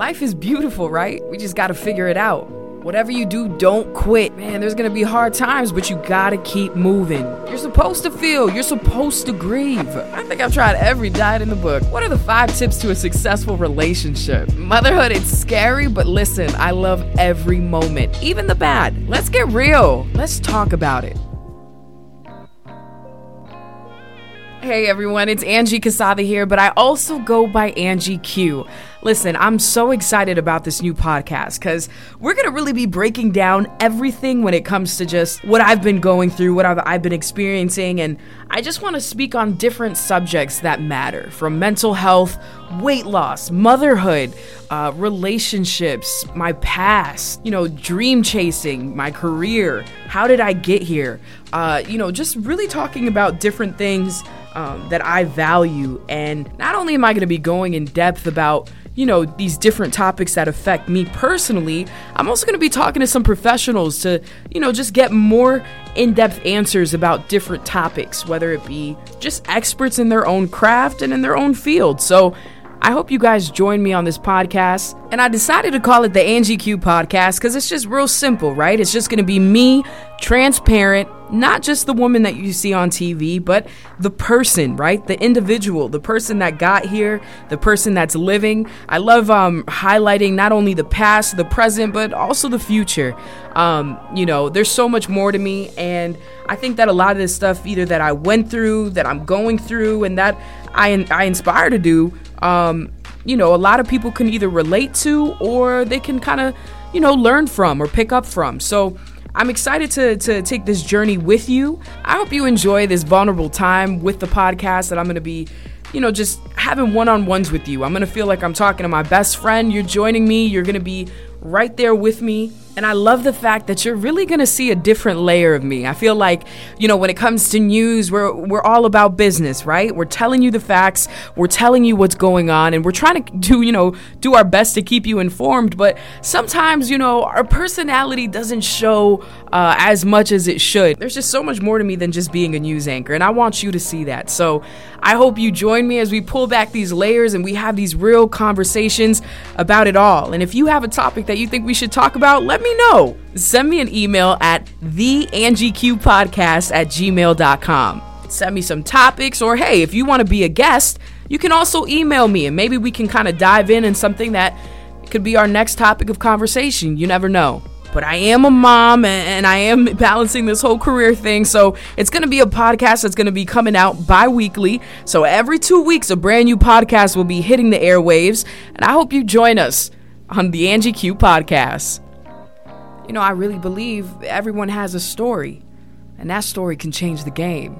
Life is beautiful, right? We just gotta figure it out. Whatever you do, don't quit. Man, there's gonna be hard times, but you gotta keep moving. You're supposed to feel, you're supposed to grieve. I think I've tried every diet in the book. What are the five tips to a successful relationship? Motherhood, it's scary, but listen, I love every moment, even the bad. Let's get real. Let's talk about it. Hey everyone, it's Angie Quezada here, but I also go by Angie Q. Listen, I'm so excited about this new podcast because we're going to really be breaking down everything when it comes to just what I've been going through, what I've, I've been experiencing, and I just want to speak on different subjects that matter from mental health, weight loss, motherhood, uh, relationships, my past, you know, dream chasing, my career, how did I get here, uh, you know, just really talking about different things um, that I value. And not only am I going to be going in depth about you know, these different topics that affect me personally, I'm also going to be talking to some professionals to, you know, just get more in depth answers about different topics, whether it be just experts in their own craft and in their own field. So, I hope you guys join me on this podcast. And I decided to call it the Angie Q podcast because it's just real simple, right? It's just going to be me, transparent, not just the woman that you see on TV, but the person, right? The individual, the person that got here, the person that's living. I love um, highlighting not only the past, the present, but also the future. Um, you know, there's so much more to me. And I think that a lot of this stuff, either that I went through, that I'm going through, and that I, I inspire to do, um, you know, a lot of people can either relate to or they can kind of, you know, learn from or pick up from. So I'm excited to, to take this journey with you. I hope you enjoy this vulnerable time with the podcast that I'm going to be, you know, just having one on ones with you. I'm going to feel like I'm talking to my best friend. You're joining me, you're going to be right there with me. And I love the fact that you're really going to see a different layer of me. I feel like, you know, when it comes to news, we're we're all about business, right? We're telling you the facts, we're telling you what's going on, and we're trying to do, you know, do our best to keep you informed, but sometimes, you know, our personality doesn't show uh, as much as it should. There's just so much more to me than just being a news anchor, and I want you to see that. So, I hope you join me as we pull back these layers and we have these real conversations about it all. And if you have a topic that you think we should talk about, let me know. Send me an email at theangieqpodcast at gmail.com. Send me some topics, or hey, if you want to be a guest, you can also email me and maybe we can kind of dive in in something that could be our next topic of conversation. You never know but I am a mom and I am balancing this whole career thing. So it's going to be a podcast that's going to be coming out bi weekly. So every two weeks, a brand new podcast will be hitting the airwaves. And I hope you join us on the Angie Q podcast. You know, I really believe everyone has a story, and that story can change the game.